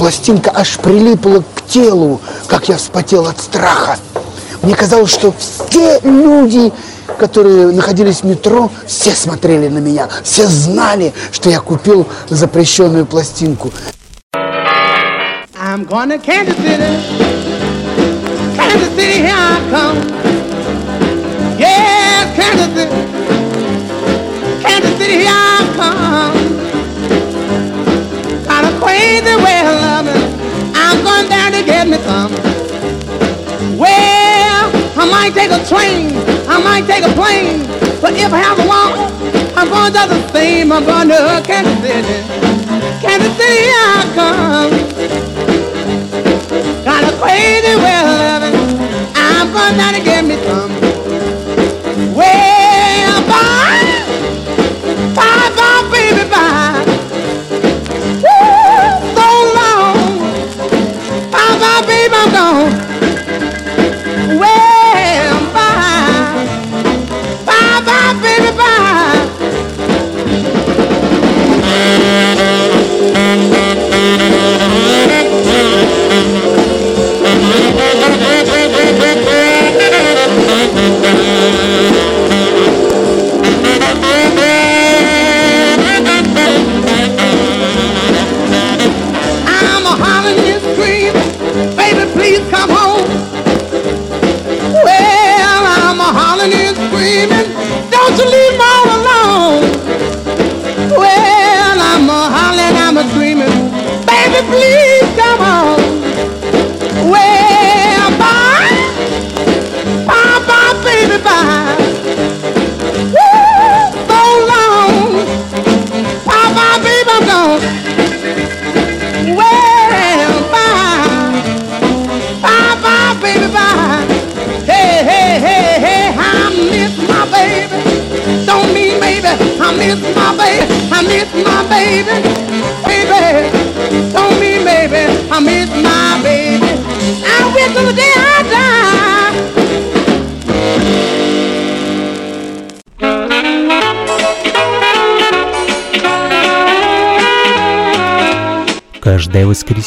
пластинка аж прилипла к телу, как я вспотел от страха. Мне казалось, что все люди, которые находились в метро, все смотрели на меня, все знали, что я купил запрещенную пластинку. I'm going Kansas City. Kansas City, here I come. Yeah, Kansas City. Kansas City, here I come. Crazy way of loving. I'm going down to get me some. Well, I might take a train, I might take a plane, but if I have to walk, I'm going to the same. I'm going to Kansas City. Kansas City, I come. Got a crazy way of loving. I'm going down to get me some. Well, bye, bye, bye, baby,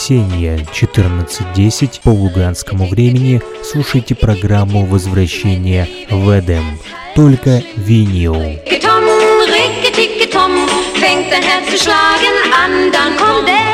воскресенье 14.10 по луганскому времени слушайте программу «Возвращение в Эдем». Только винил. Fängt dein Herz zu schlagen an, dann kommt denn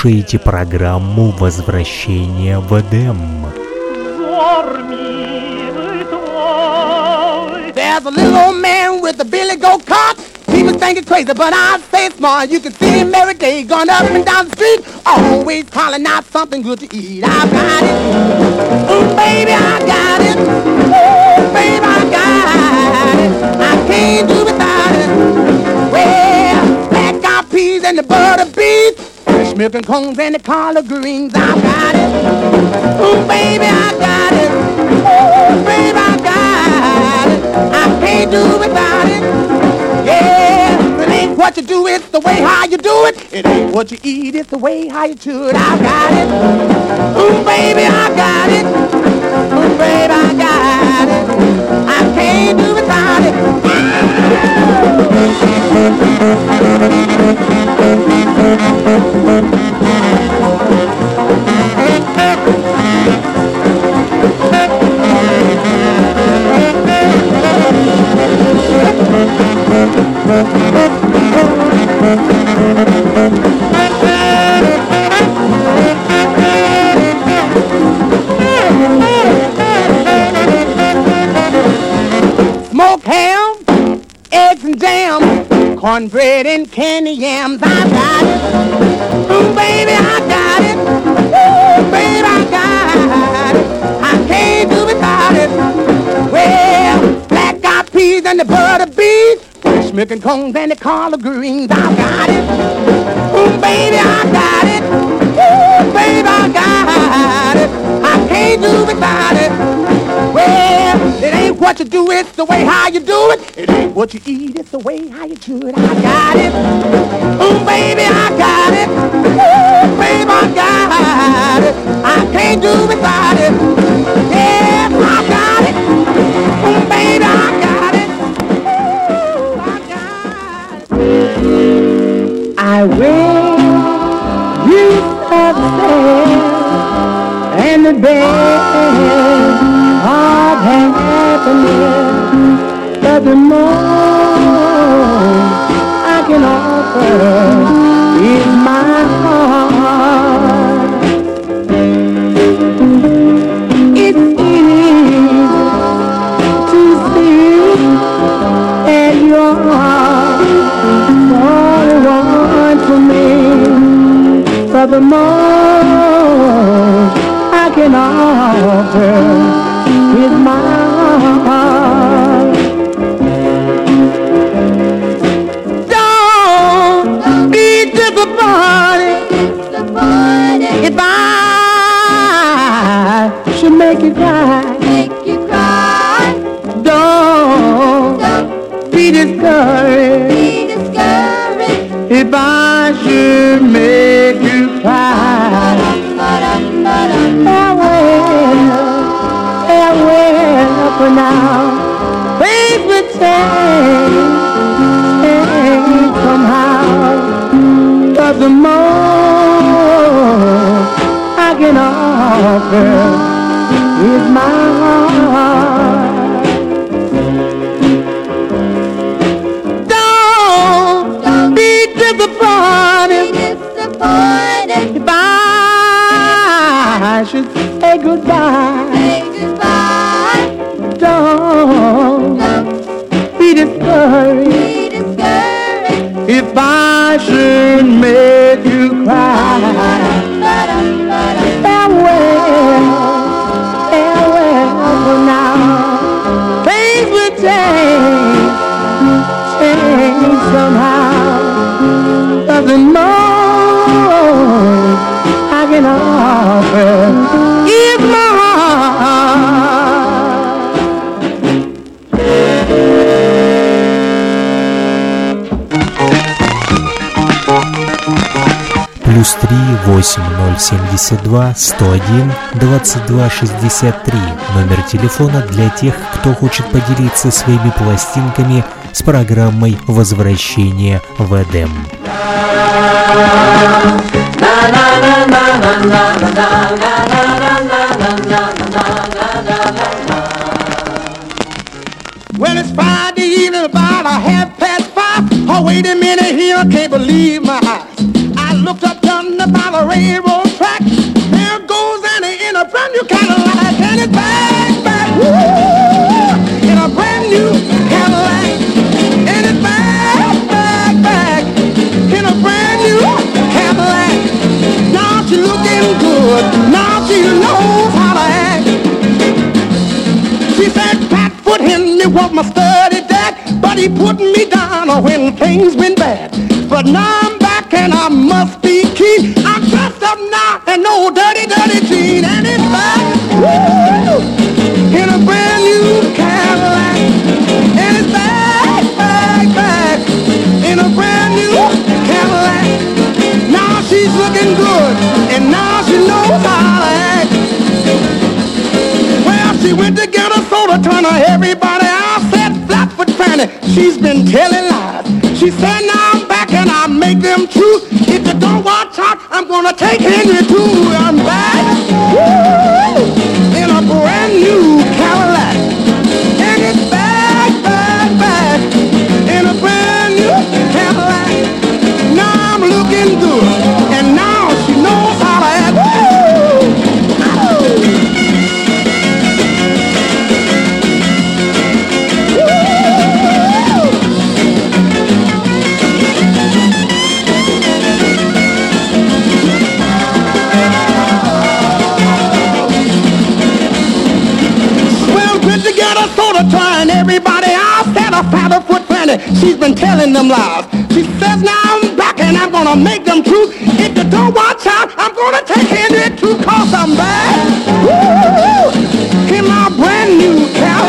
слушаете программу «Возвращение в Эдем». There's a little old man with a billy goat cart. People think it's crazy, but I say it's smart. You can see him every day going up and down the street, always calling out something good to eat. I got it. Ooh, baby, I got it. Milk and cones and the collard greens. I got it. Ooh, baby, I got it. Ooh, baby, I got it. I can't do without it. Yeah, it ain't what you do, it's the way how you do it. It ain't what you eat, it's the way how you chew it. I got it. Ooh, baby, I got it. Ooh, baby, I got it. I can't do without it. Smoked cornbread and candy yams. I got it. Ooh, baby, I got it. Ooh, baby, I got it. I can't do without it. Well, black eyed peas and the butter smoking cones and the collard greens. I got it. Ooh, baby, I got it. Ooh, baby, I got it. I can't do without it. Well, it ain't what you do, it's the way how you do it. It ain't what you eat, it's the way how you chew it. I got it. Ooh, baby, I got it. Ooh, baby, I got it. I can't do without it. Bed of happiness, but the most I can offer is my heart. It's easy to see that you're the one for the most I can offer is the most I can offer is my 8072 101 2263 Номер телефона для тех, кто хочет поделиться своими пластинками с программой «Возвращение в Эдем». Well, it's Friday evening, about a half past five. Oh, wait a minute here, I can't believe my eyes. Want my study dad, but he put me down when things went bad. But now I'm back and I must she's been telling lies. She said, now I'm back and I make them true. If you don't watch out, I'm gonna take Henry too. I'm She's been telling them lies. She says now I'm back and I'm gonna make them true. If you don't watch out, I'm gonna take Henry too, cause I'm back. Woo! In my brand new Cadillac.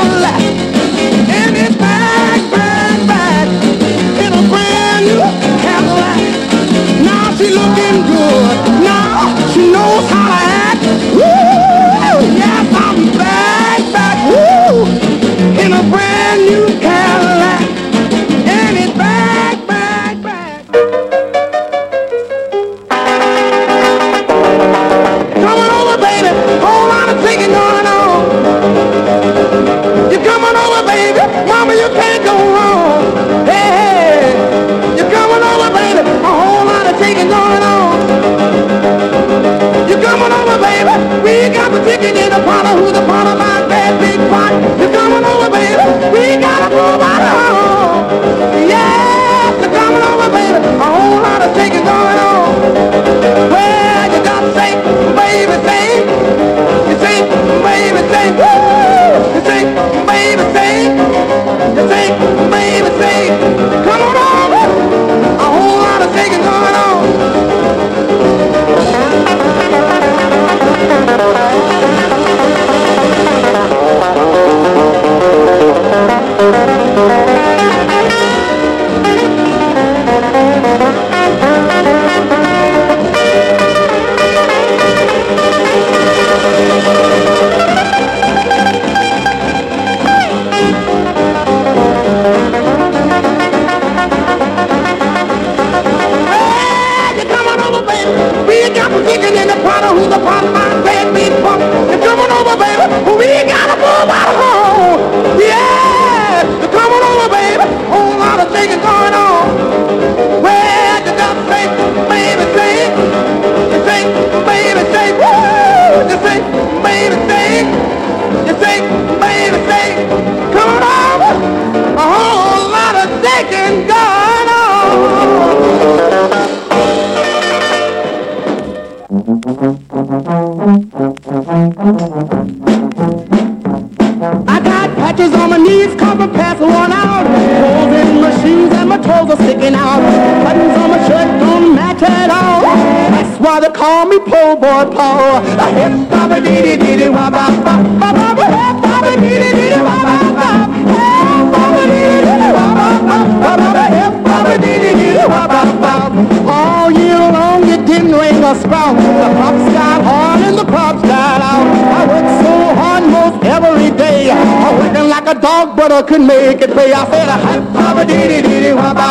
Dog, but I couldn't make it pay. I said, hip baba dee dee dee dee wah ba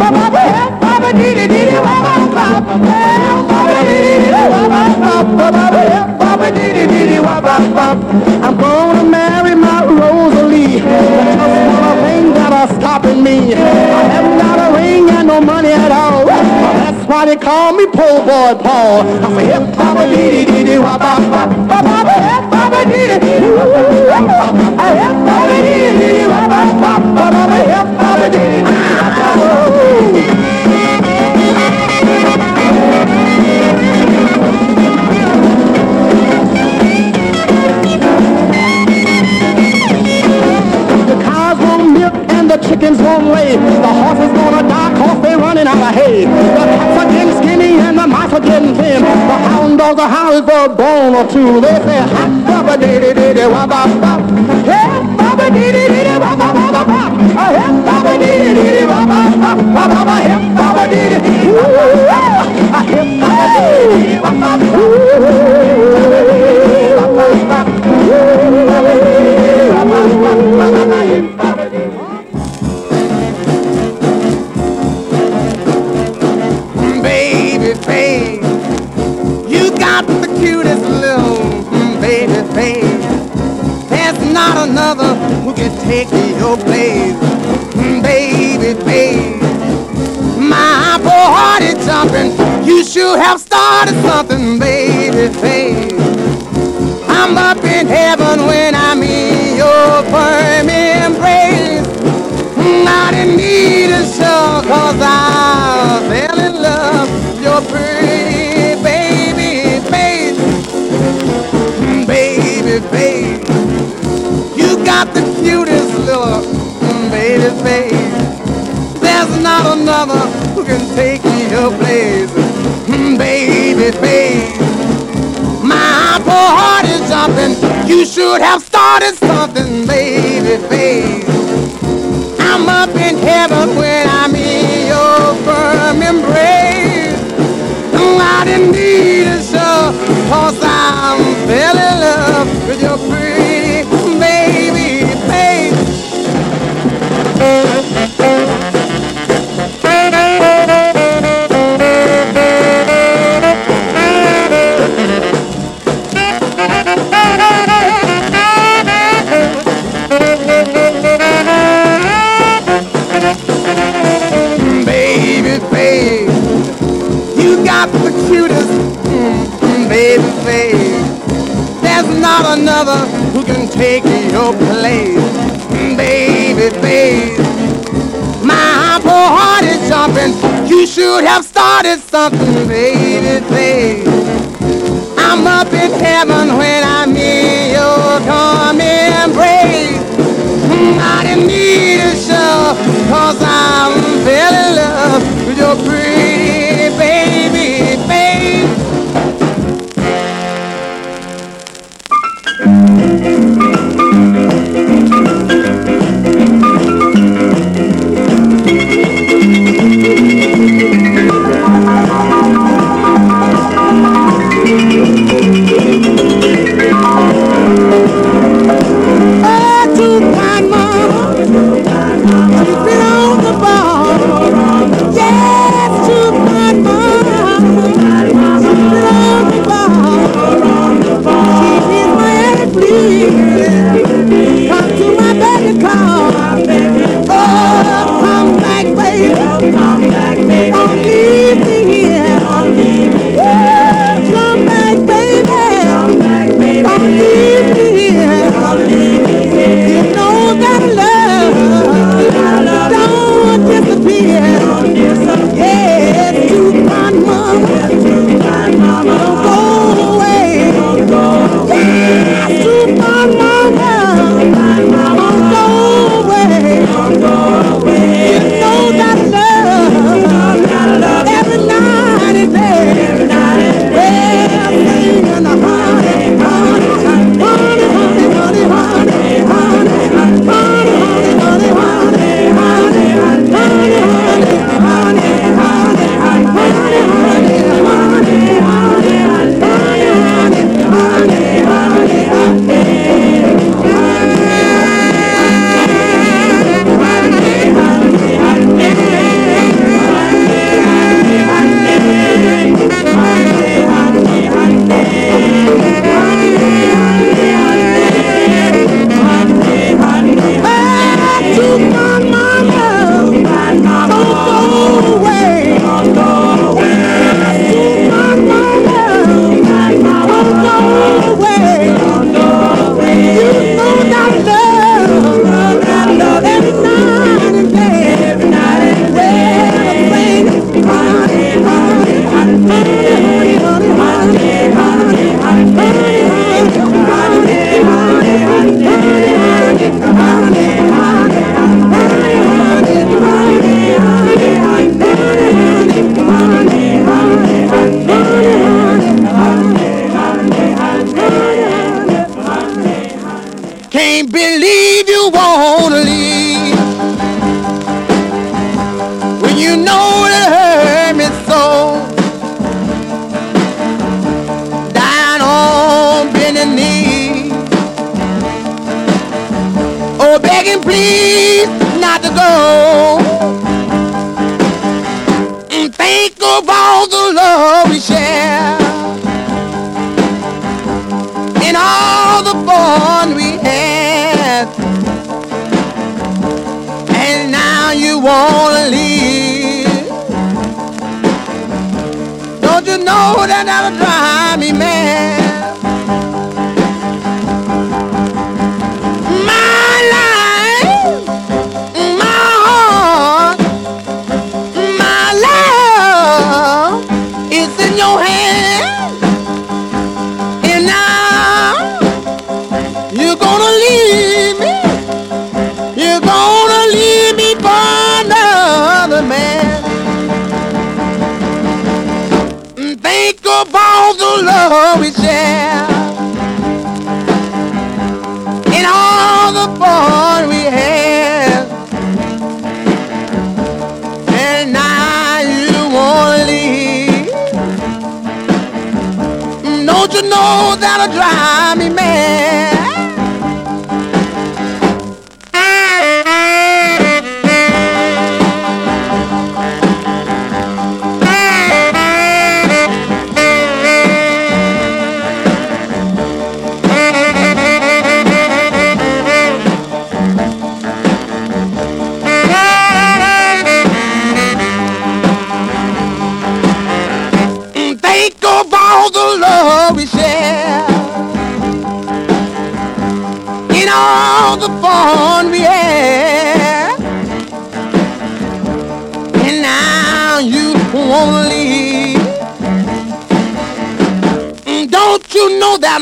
ba ba hip baba dee dee dee dee wah ba. Hip baba dee dee dee wah ba ba ba ba ba hip baba dee dee dee dee wah ba ba. I'm gonna marry my Rosalie. Just one thing that are stopping me. I haven't got a ring and no money at all. That's why they call me po' boy Paul. I say hip baba dee dee dee dee wah ba ba ba ba chickens won't lay. The horses gonna die running out of hay. The cats are getting skinny and the mice are getting thin. The hound dogs are howling for a bone or two. They say, hot baba dee dee dee dee wah ba ba. Hey, dee dee dee dee ba ba. Ah, hey, baba dee dee dee dee ba ba. Hey, baba dee dee dee. Ooh, take your place, Mm, baby face. My poor heart is jumping. You should have started something, baby. There's not another who can take your place. Mm, Baby face. My poor heart is jumping. You should have started something, baby face. I'm up in heaven when I'm Should have started something, baby, baby. I'm up in heaven when I'm in your warm embrace. I didn't need a show, cause I'm fell in love with your pretty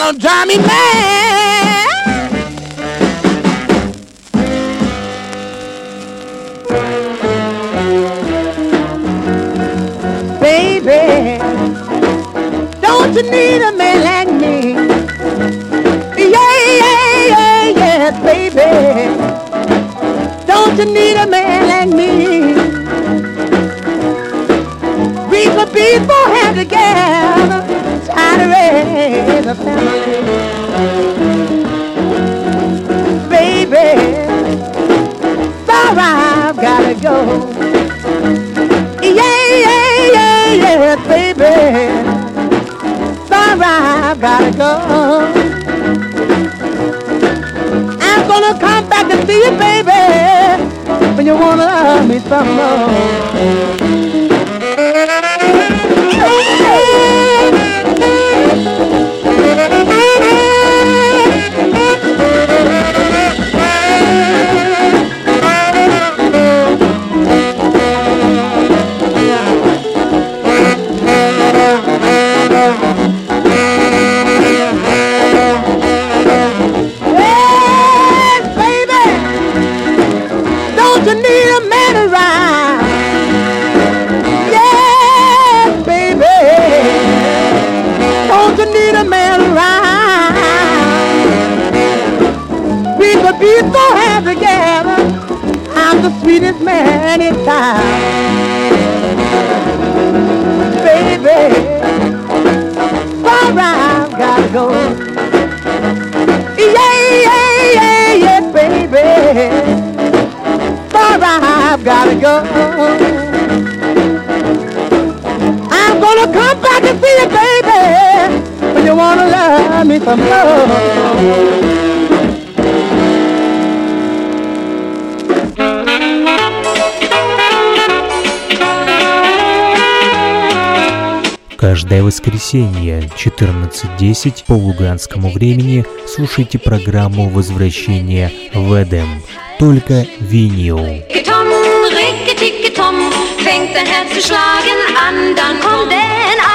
gonna drive me mad. воскресенье 14.10 по луганскому времени слушайте программу «Возвращение в Эдем». Только винил. Fängt dein Herz zu schlagen an, dann kommt denn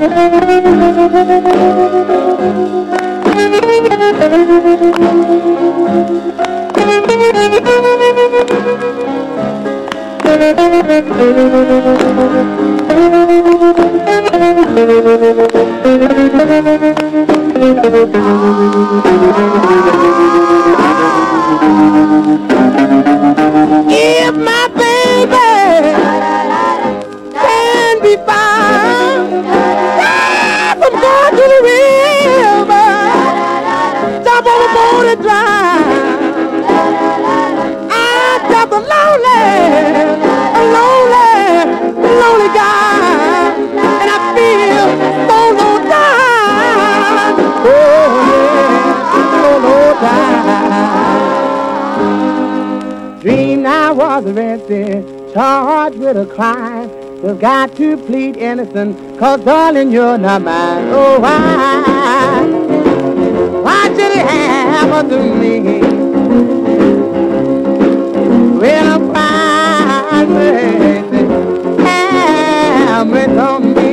Thank you. anything, cause darling, you're not mine. Oh, why? Why did it happen to me? Well, I'm fine, baby. Happen to me.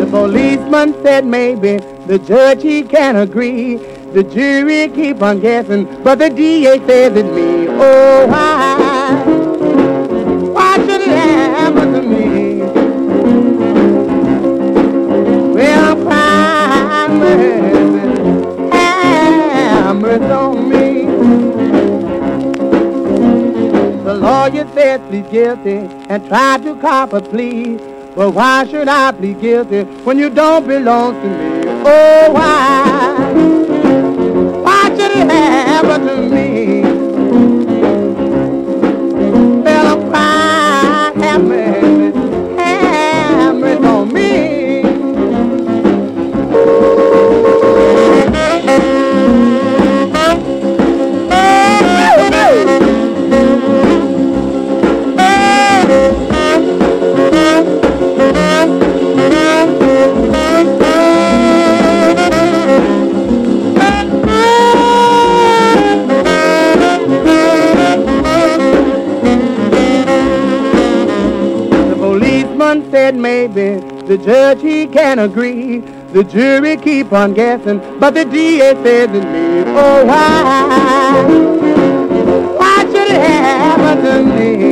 The policeman said maybe, the judge he can't agree. The jury keep on guessing, but the DA says it's me. Oh, why? guilty and tried to cop a plea. But why should I plead guilty when you don't belong to me? Oh, why? The judge, he can't agree. The jury keep on guessing. But the DA says it's me, oh, why? Why should it happen to me?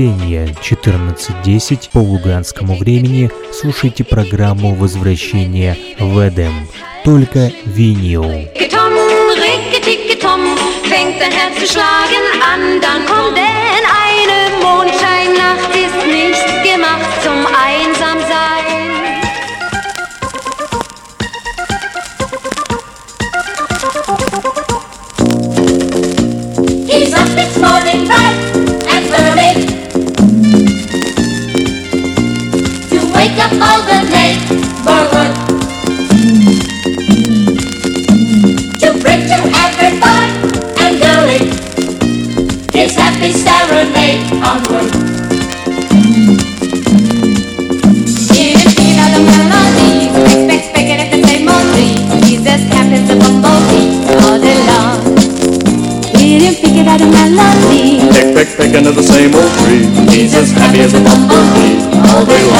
воскресенье 14.10 по луганскому времени слушайте программу «Возвращение в Эдем». Только винил. Fängt dein Herz zu schlagen an, dann kommt er. again of the same old tree. as happy as a bumblebee, all day long.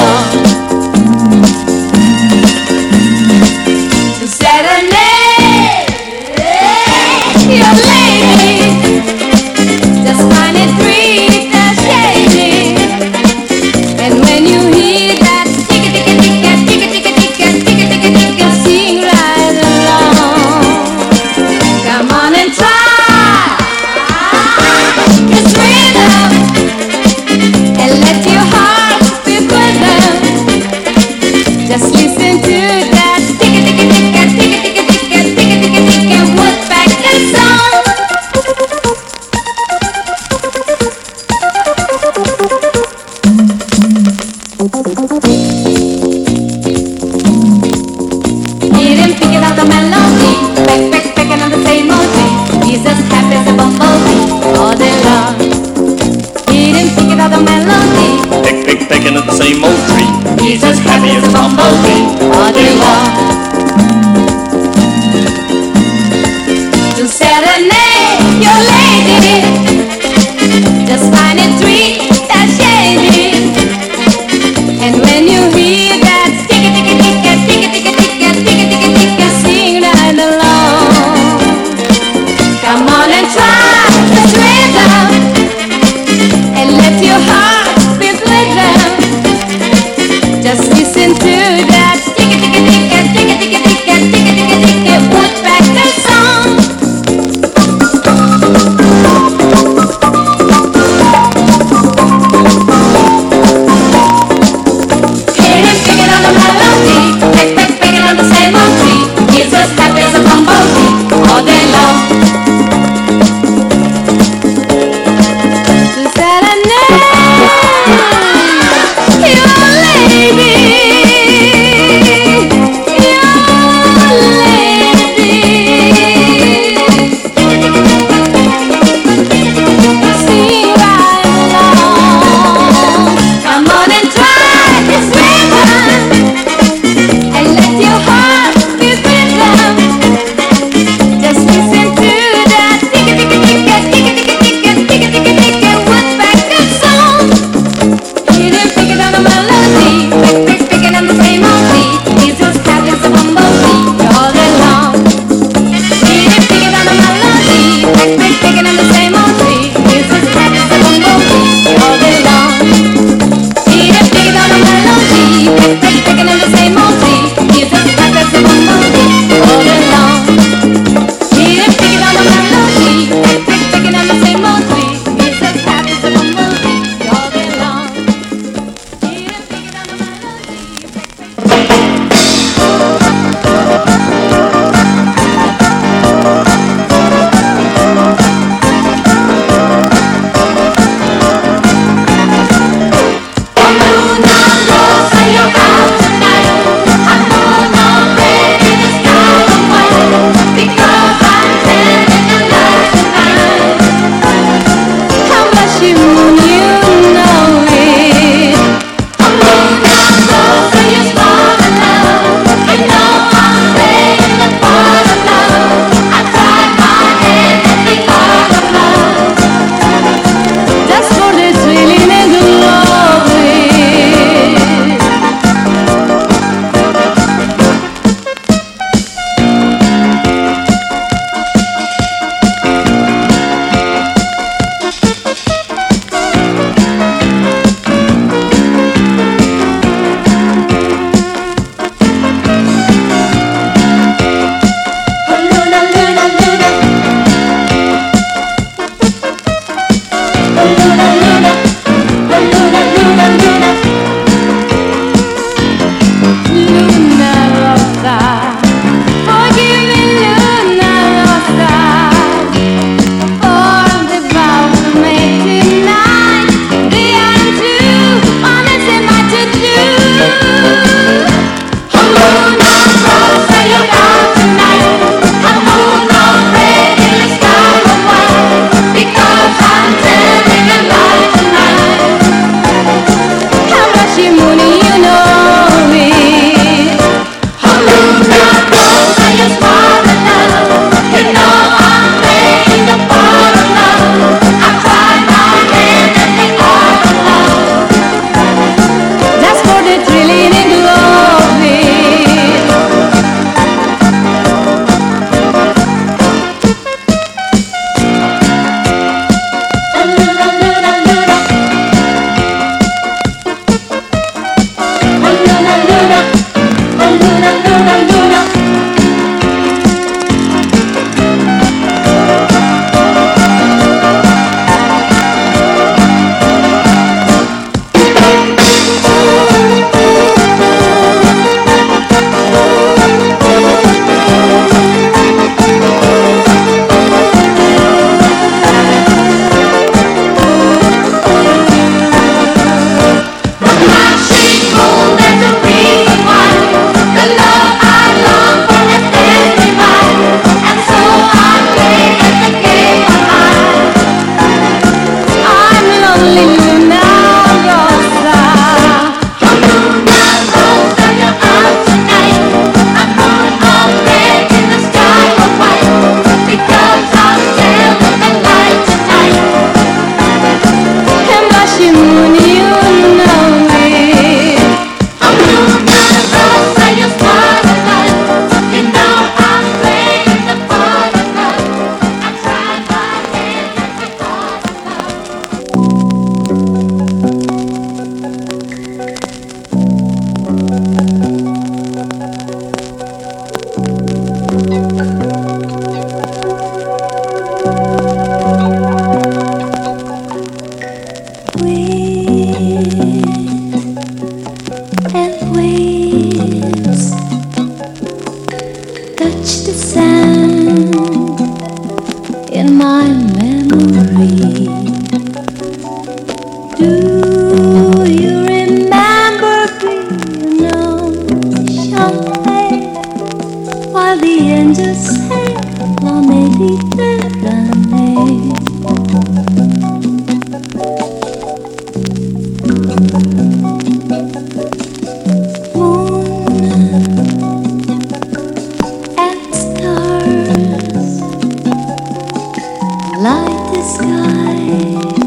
sky.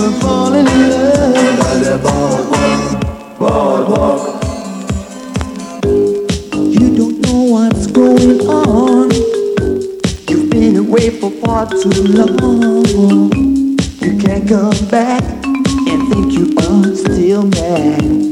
were fall in love the boardwalk, boardwalk. You don't know what's going on. You've been away for far too long. You can't come back and think you are still mad.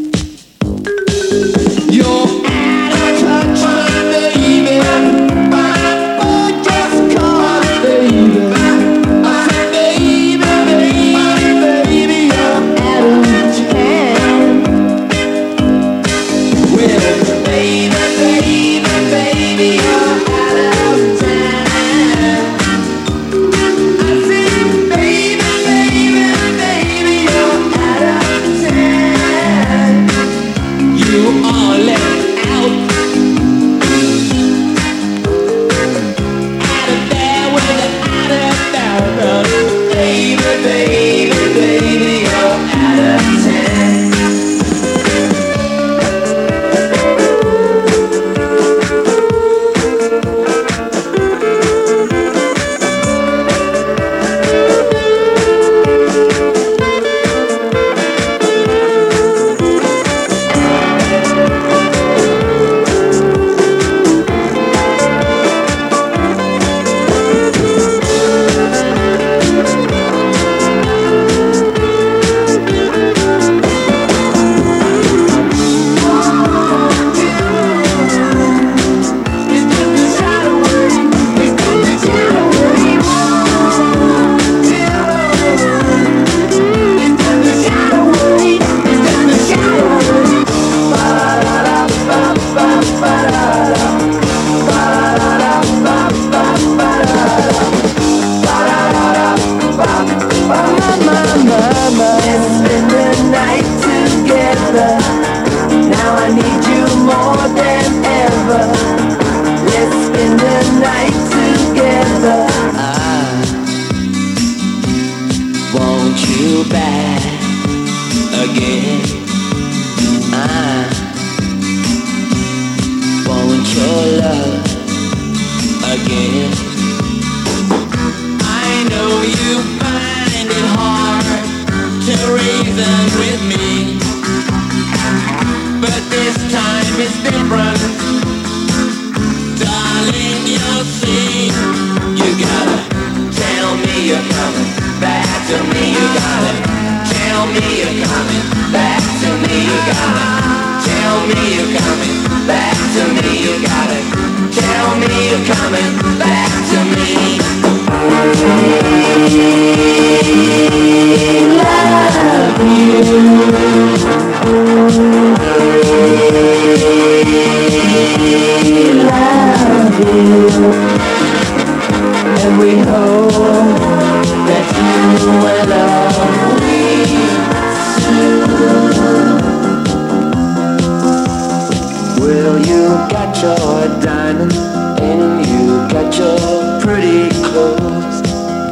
Will you got your diamond and you got your pretty clothes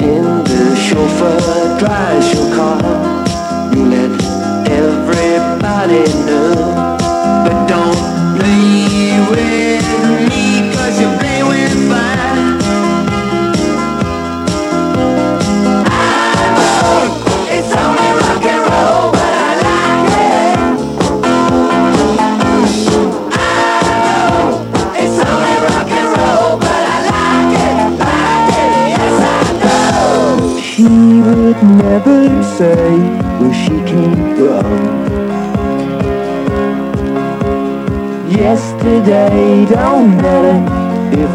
in the chauffeur drives your car. You let everybody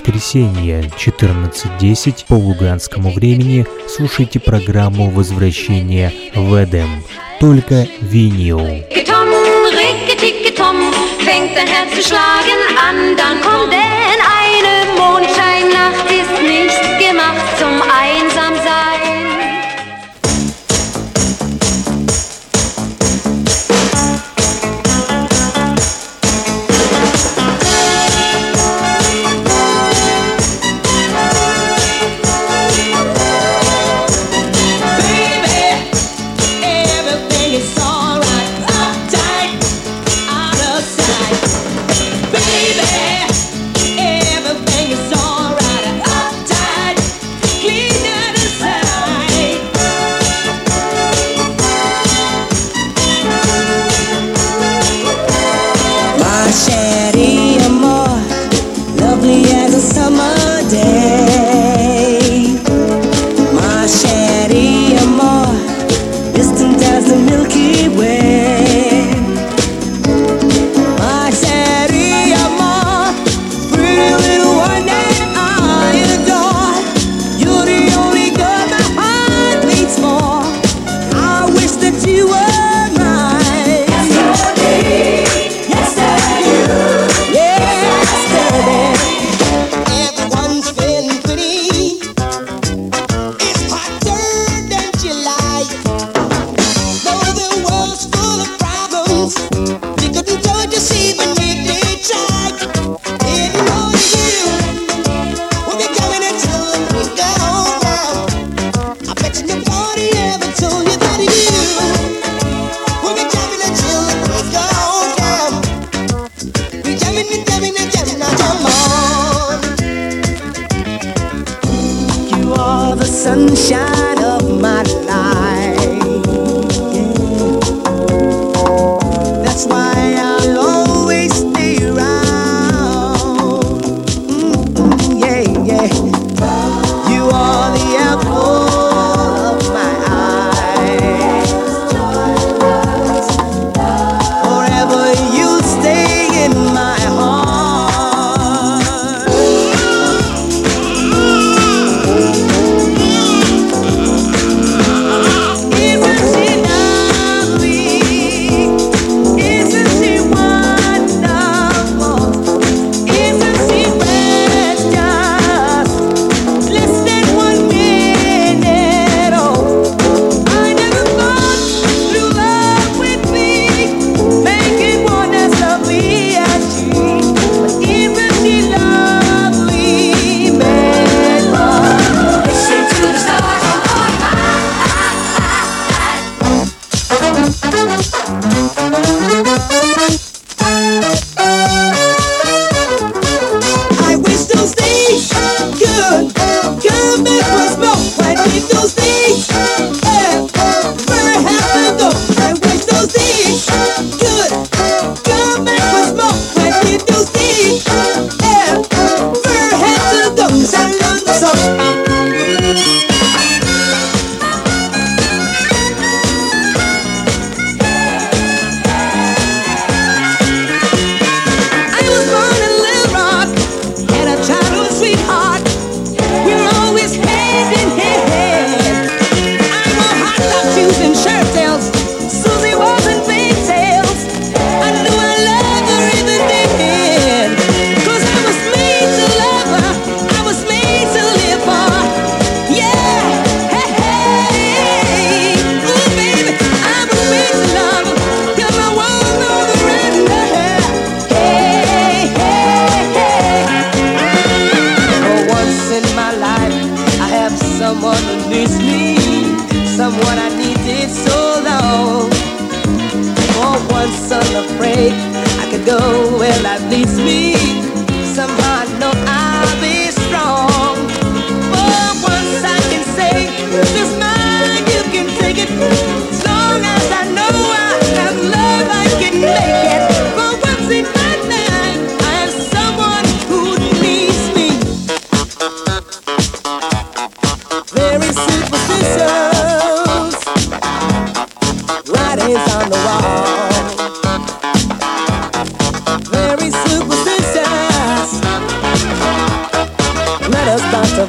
воскресенье 14.10 по луганскому времени слушайте программу «Возвращение в Эдем». Только винил. Fängt dein Herz zu schlagen an, dann kommt denn ein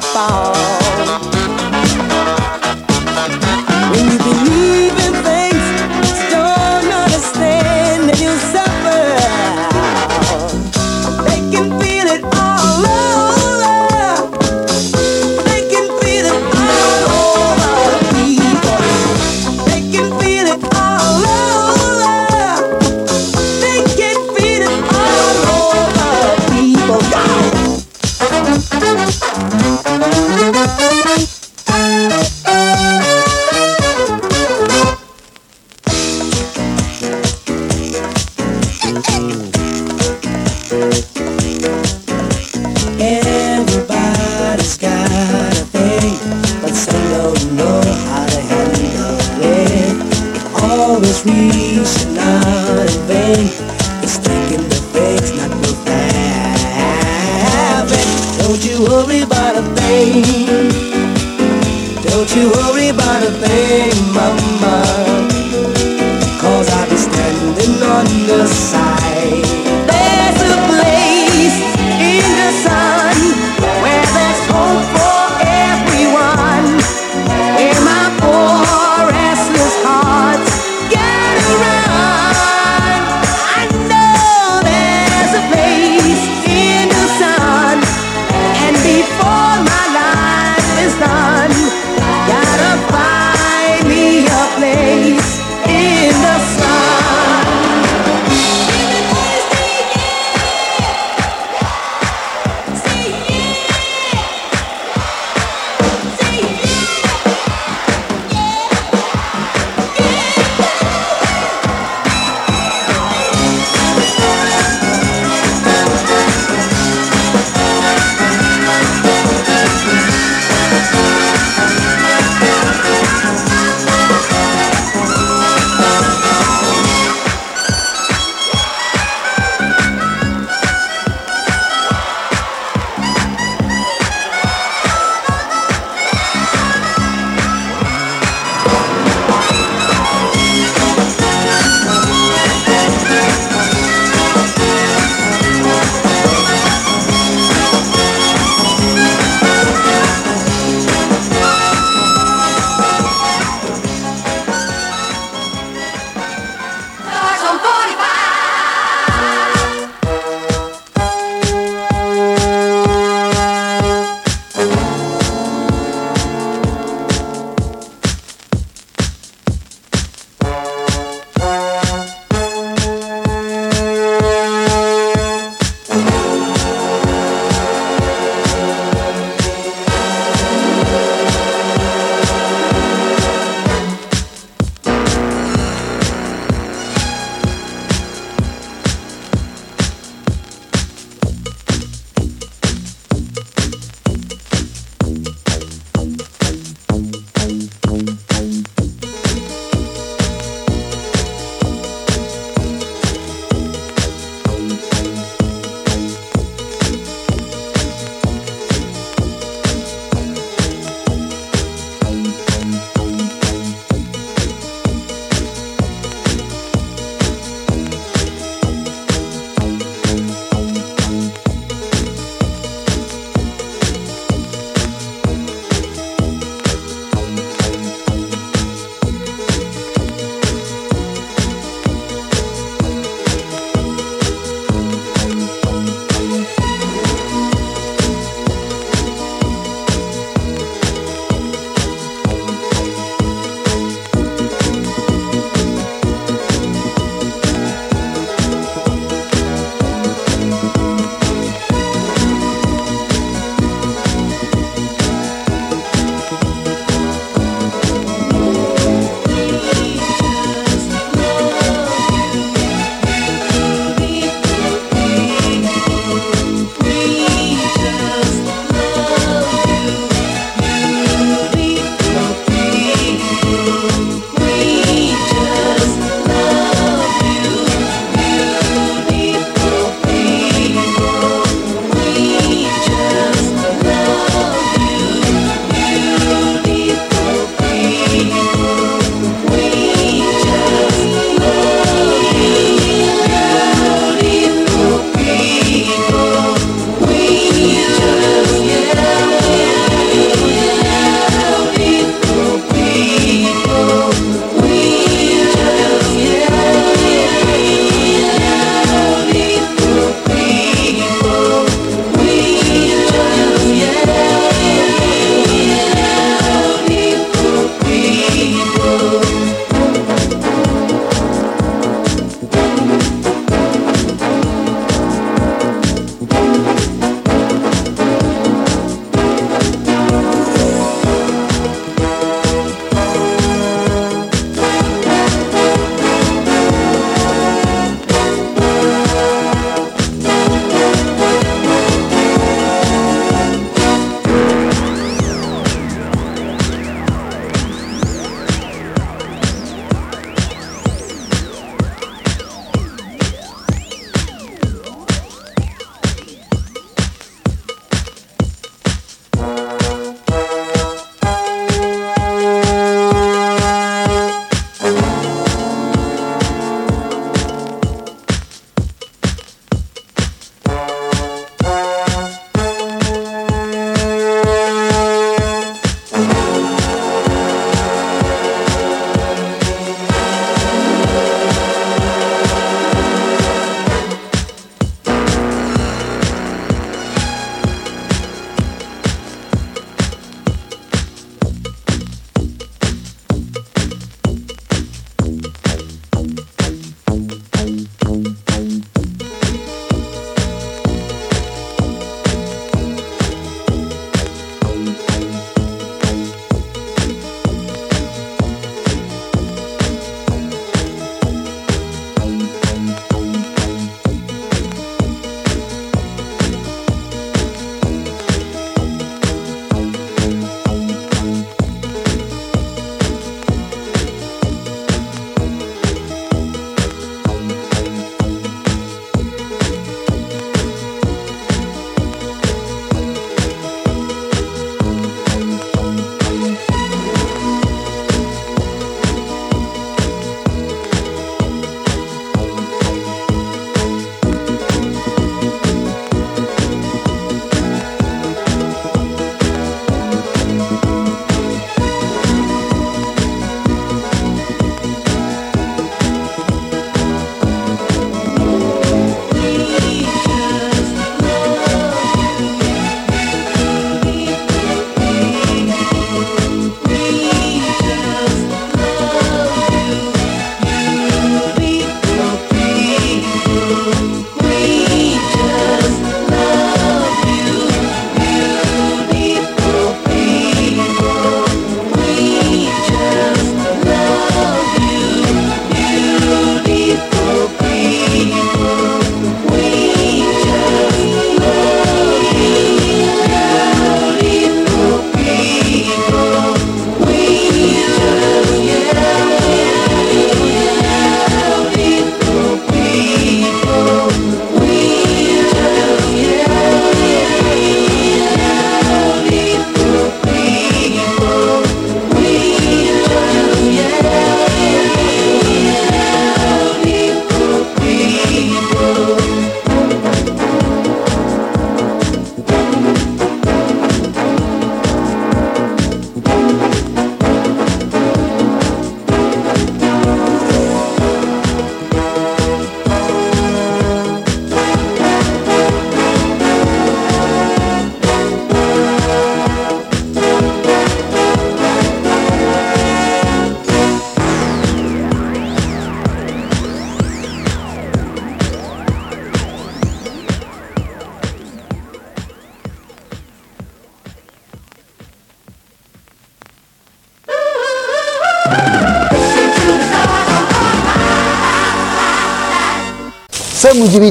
fall.